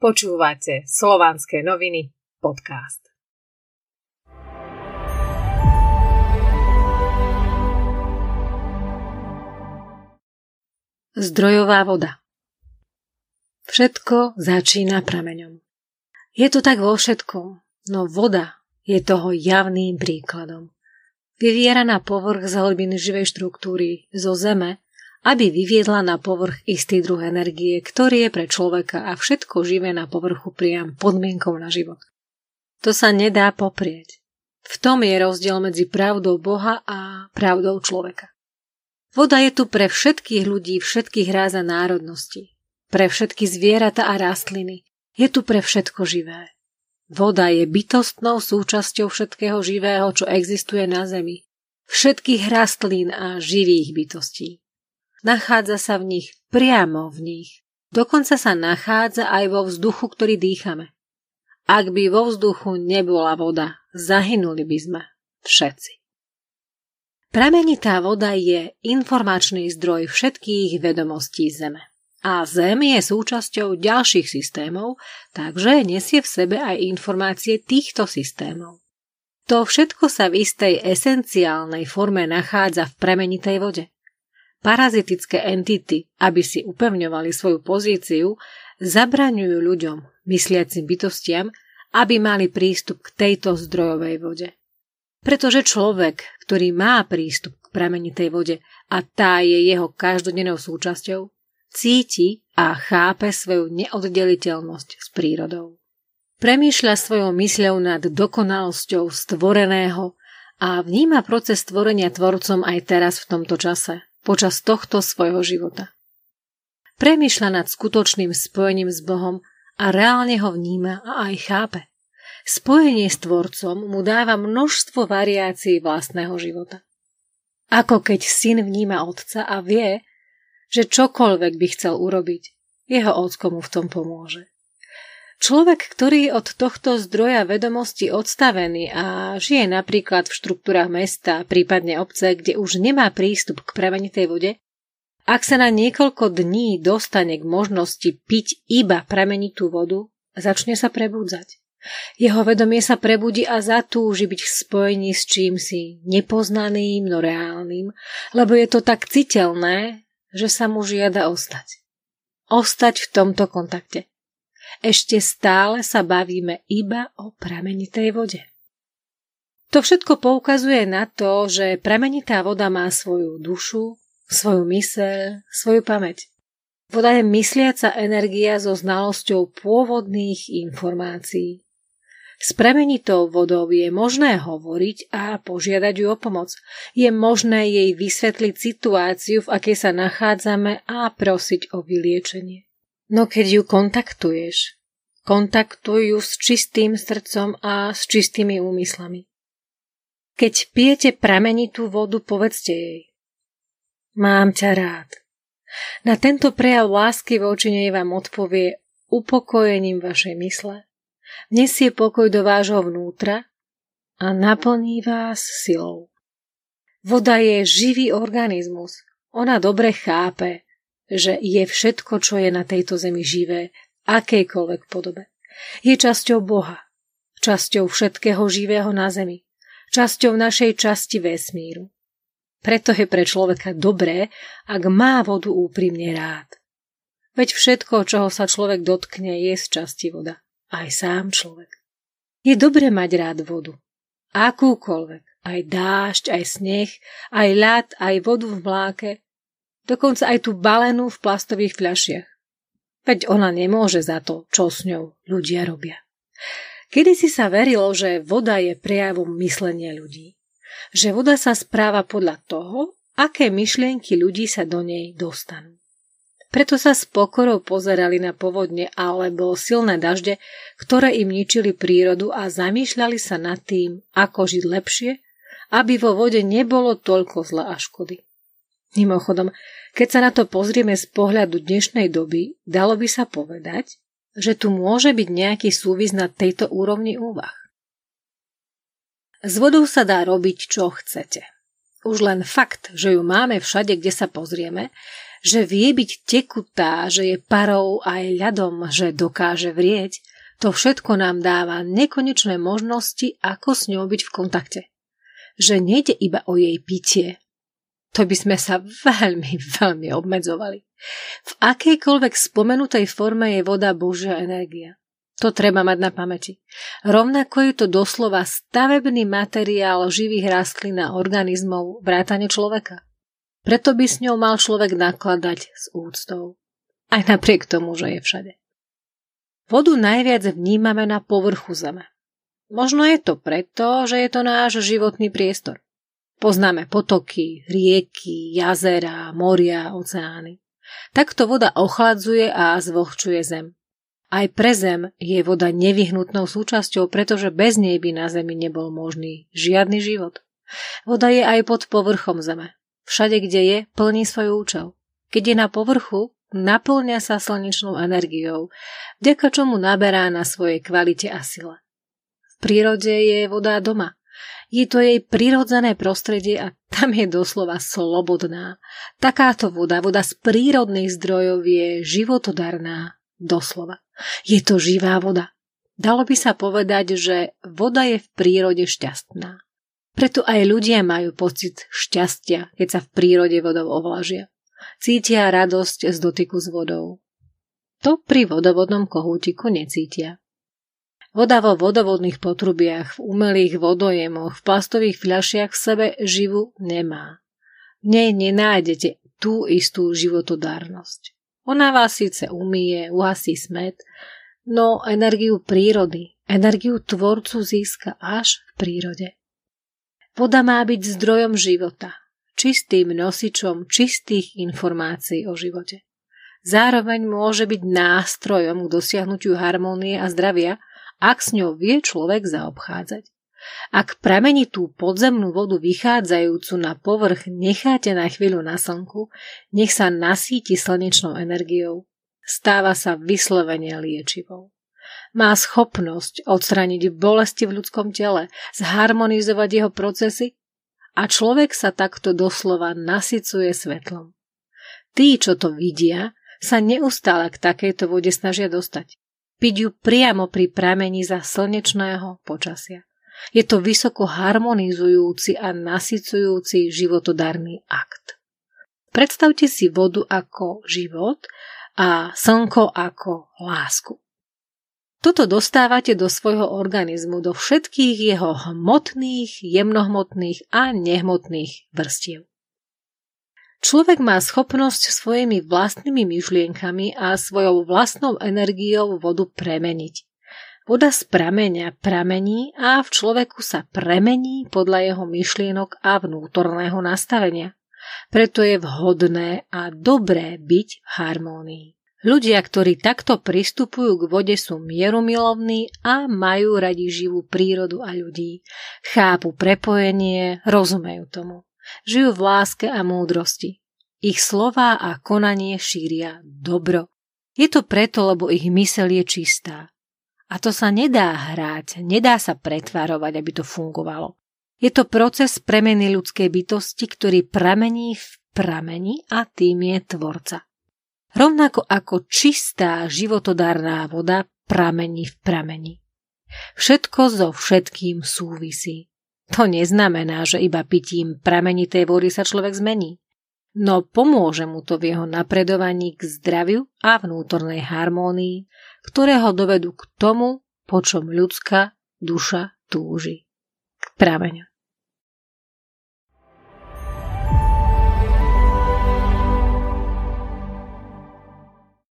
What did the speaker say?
Počúvate Slovanské noviny podcast. Zdrojová voda Všetko začína prameňom. Je to tak vo všetkom, no voda je toho javným príkladom. Vyviera na povrch z hlbiny živej štruktúry, zo zeme, aby vyviedla na povrch istý druh energie, ktorý je pre človeka a všetko živé na povrchu priam podmienkou na život. To sa nedá poprieť. V tom je rozdiel medzi pravdou Boha a pravdou človeka. Voda je tu pre všetkých ľudí, všetkých ráz a národností. Pre všetky zvieratá a rastliny. Je tu pre všetko živé. Voda je bytostnou súčasťou všetkého živého, čo existuje na Zemi. Všetkých rastlín a živých bytostí. Nachádza sa v nich, priamo v nich. Dokonca sa nachádza aj vo vzduchu, ktorý dýchame. Ak by vo vzduchu nebola voda, zahynuli by sme všetci. Pramenitá voda je informačný zdroj všetkých vedomostí Zeme. A Zem je súčasťou ďalších systémov, takže nesie v sebe aj informácie týchto systémov. To všetko sa v istej esenciálnej forme nachádza v premenitej vode. Parazitické entity, aby si upevňovali svoju pozíciu, zabraňujú ľuďom, mysliacim bytostiam, aby mali prístup k tejto zdrojovej vode. Pretože človek, ktorý má prístup k pramenitej vode a tá je jeho každodennou súčasťou, cíti a chápe svoju neoddeliteľnosť s prírodou. Premýšľa svojou mysľou nad dokonalosťou stvoreného a vníma proces stvorenia tvorcom aj teraz v tomto čase počas tohto svojho života. Premýšľa nad skutočným spojením s Bohom a reálne ho vníma a aj chápe. Spojenie s Tvorcom mu dáva množstvo variácií vlastného života. Ako keď syn vníma otca a vie, že čokoľvek by chcel urobiť, jeho ocko mu v tom pomôže. Človek, ktorý je od tohto zdroja vedomosti odstavený a žije napríklad v štruktúrach mesta, prípadne obce, kde už nemá prístup k premenitej vode, ak sa na niekoľko dní dostane k možnosti piť iba premenitú vodu, začne sa prebudzať. Jeho vedomie sa prebudí a zatúži byť v spojení s čímsi nepoznaným, no reálnym, lebo je to tak citeľné, že sa mu žiada ostať. Ostať v tomto kontakte ešte stále sa bavíme iba o pramenitej vode. To všetko poukazuje na to, že pramenitá voda má svoju dušu, svoju myseľ, svoju pamäť. Voda je mysliaca energia so znalosťou pôvodných informácií. S premenitou vodou je možné hovoriť a požiadať ju o pomoc. Je možné jej vysvetliť situáciu, v akej sa nachádzame a prosiť o vyliečenie. No keď ju kontaktuješ, kontaktuj ju s čistým srdcom a s čistými úmyslami. Keď pijete pramenitú vodu, povedzte jej. Mám ťa rád. Na tento prejav lásky voči nej vám odpovie upokojením vašej mysle, nesie pokoj do vášho vnútra a naplní vás silou. Voda je živý organizmus. Ona dobre chápe, že je všetko, čo je na tejto zemi živé, akejkoľvek podobe. Je časťou Boha, časťou všetkého živého na zemi, časťou našej časti vesmíru. Preto je pre človeka dobré, ak má vodu úprimne rád. Veď všetko, čoho sa človek dotkne, je z časti voda. Aj sám človek. Je dobré mať rád vodu. Akúkoľvek. Aj dážď, aj sneh, aj ľad, aj vodu v mláke, dokonca aj tú balenú v plastových fľašiach. Veď ona nemôže za to, čo s ňou ľudia robia. Kedy si sa verilo, že voda je prejavom myslenia ľudí. Že voda sa správa podľa toho, aké myšlienky ľudí sa do nej dostanú. Preto sa s pokorou pozerali na povodne alebo silné dažde, ktoré im ničili prírodu a zamýšľali sa nad tým, ako žiť lepšie, aby vo vode nebolo toľko zla a škody. Mimochodom, keď sa na to pozrieme z pohľadu dnešnej doby, dalo by sa povedať, že tu môže byť nejaký súvis na tejto úrovni úvah. S vodou sa dá robiť, čo chcete. Už len fakt, že ju máme všade, kde sa pozrieme, Že vie byť tekutá, že je parou aj ľadom, že dokáže vrieť, to všetko nám dáva nekonečné možnosti, ako s ňou byť v kontakte. Že nejde iba o jej pitie. To by sme sa veľmi, veľmi obmedzovali. V akejkoľvek spomenutej forme je voda Božia energia. To treba mať na pamäti. Rovnako je to doslova stavebný materiál živých rastlín a organizmov vrátane človeka. Preto by s ňou mal človek nakladať s úctou. Aj napriek tomu, že je všade. Vodu najviac vnímame na povrchu Zeme. Možno je to preto, že je to náš životný priestor. Poznáme potoky, rieky, jazera, moria, oceány. Takto voda ochladzuje a zvlhčuje zem. Aj pre zem je voda nevyhnutnou súčasťou, pretože bez nej by na zemi nebol možný žiadny život. Voda je aj pod povrchom zeme. Všade, kde je, plní svoj účel. Keď je na povrchu, naplňa sa slnečnou energiou, vďaka čomu naberá na svojej kvalite a sile. V prírode je voda doma. Je to jej prirodzené prostredie a tam je doslova slobodná. Takáto voda, voda z prírodných zdrojov je životodarná, doslova. Je to živá voda. Dalo by sa povedať, že voda je v prírode šťastná. Preto aj ľudia majú pocit šťastia, keď sa v prírode vodou ovlažia. Cítia radosť z dotyku s vodou. To pri vodovodnom kohútiku necítia. Voda vo vodovodných potrubiach, v umelých vodojemoch, v plastových fľašiach v sebe živu nemá. V nej nenájdete tú istú životodárnosť. Ona vás síce umie, uhasí smet, no energiu prírody, energiu tvorcu získa až v prírode. Voda má byť zdrojom života, čistým nosičom čistých informácií o živote. Zároveň môže byť nástrojom k dosiahnutiu harmónie a zdravia, ak s ňou vie človek zaobchádzať. Ak pramení tú podzemnú vodu vychádzajúcu na povrch necháte na chvíľu na slnku, nech sa nasíti slnečnou energiou. Stáva sa vyslovene liečivou. Má schopnosť odstraniť bolesti v ľudskom tele, zharmonizovať jeho procesy a človek sa takto doslova nasycuje svetlom. Tí, čo to vidia, sa neustále k takejto vode snažia dostať. Piť ju priamo pri pramení za slnečného počasia. Je to vysoko harmonizujúci a nasycujúci životodarný akt. Predstavte si vodu ako život a slnko ako lásku. Toto dostávate do svojho organizmu, do všetkých jeho hmotných, jemnohmotných a nehmotných vrstiev. Človek má schopnosť svojimi vlastnými myšlienkami a svojou vlastnou energiou vodu premeniť. Voda z prameňa pramení a v človeku sa premení podľa jeho myšlienok a vnútorného nastavenia. Preto je vhodné a dobré byť v harmónii. Ľudia, ktorí takto pristupujú k vode, sú mierumilovní a majú radi živú prírodu a ľudí. Chápu prepojenie, rozumejú tomu. Žijú v láske a múdrosti. Ich slová a konanie šíria dobro. Je to preto, lebo ich mysel je čistá. A to sa nedá hrať, nedá sa pretvarovať, aby to fungovalo. Je to proces premeny ľudskej bytosti, ktorý pramení v pramení a tým je tvorca. Rovnako ako čistá životodárná voda pramení v pramení. Všetko so všetkým súvisí. To neznamená, že iba pitím pramenitej vody sa človek zmení. No pomôže mu to v jeho napredovaní k zdraviu a vnútornej harmónii, ktoré ho dovedú k tomu, po čom ľudská duša túži. K prameňu.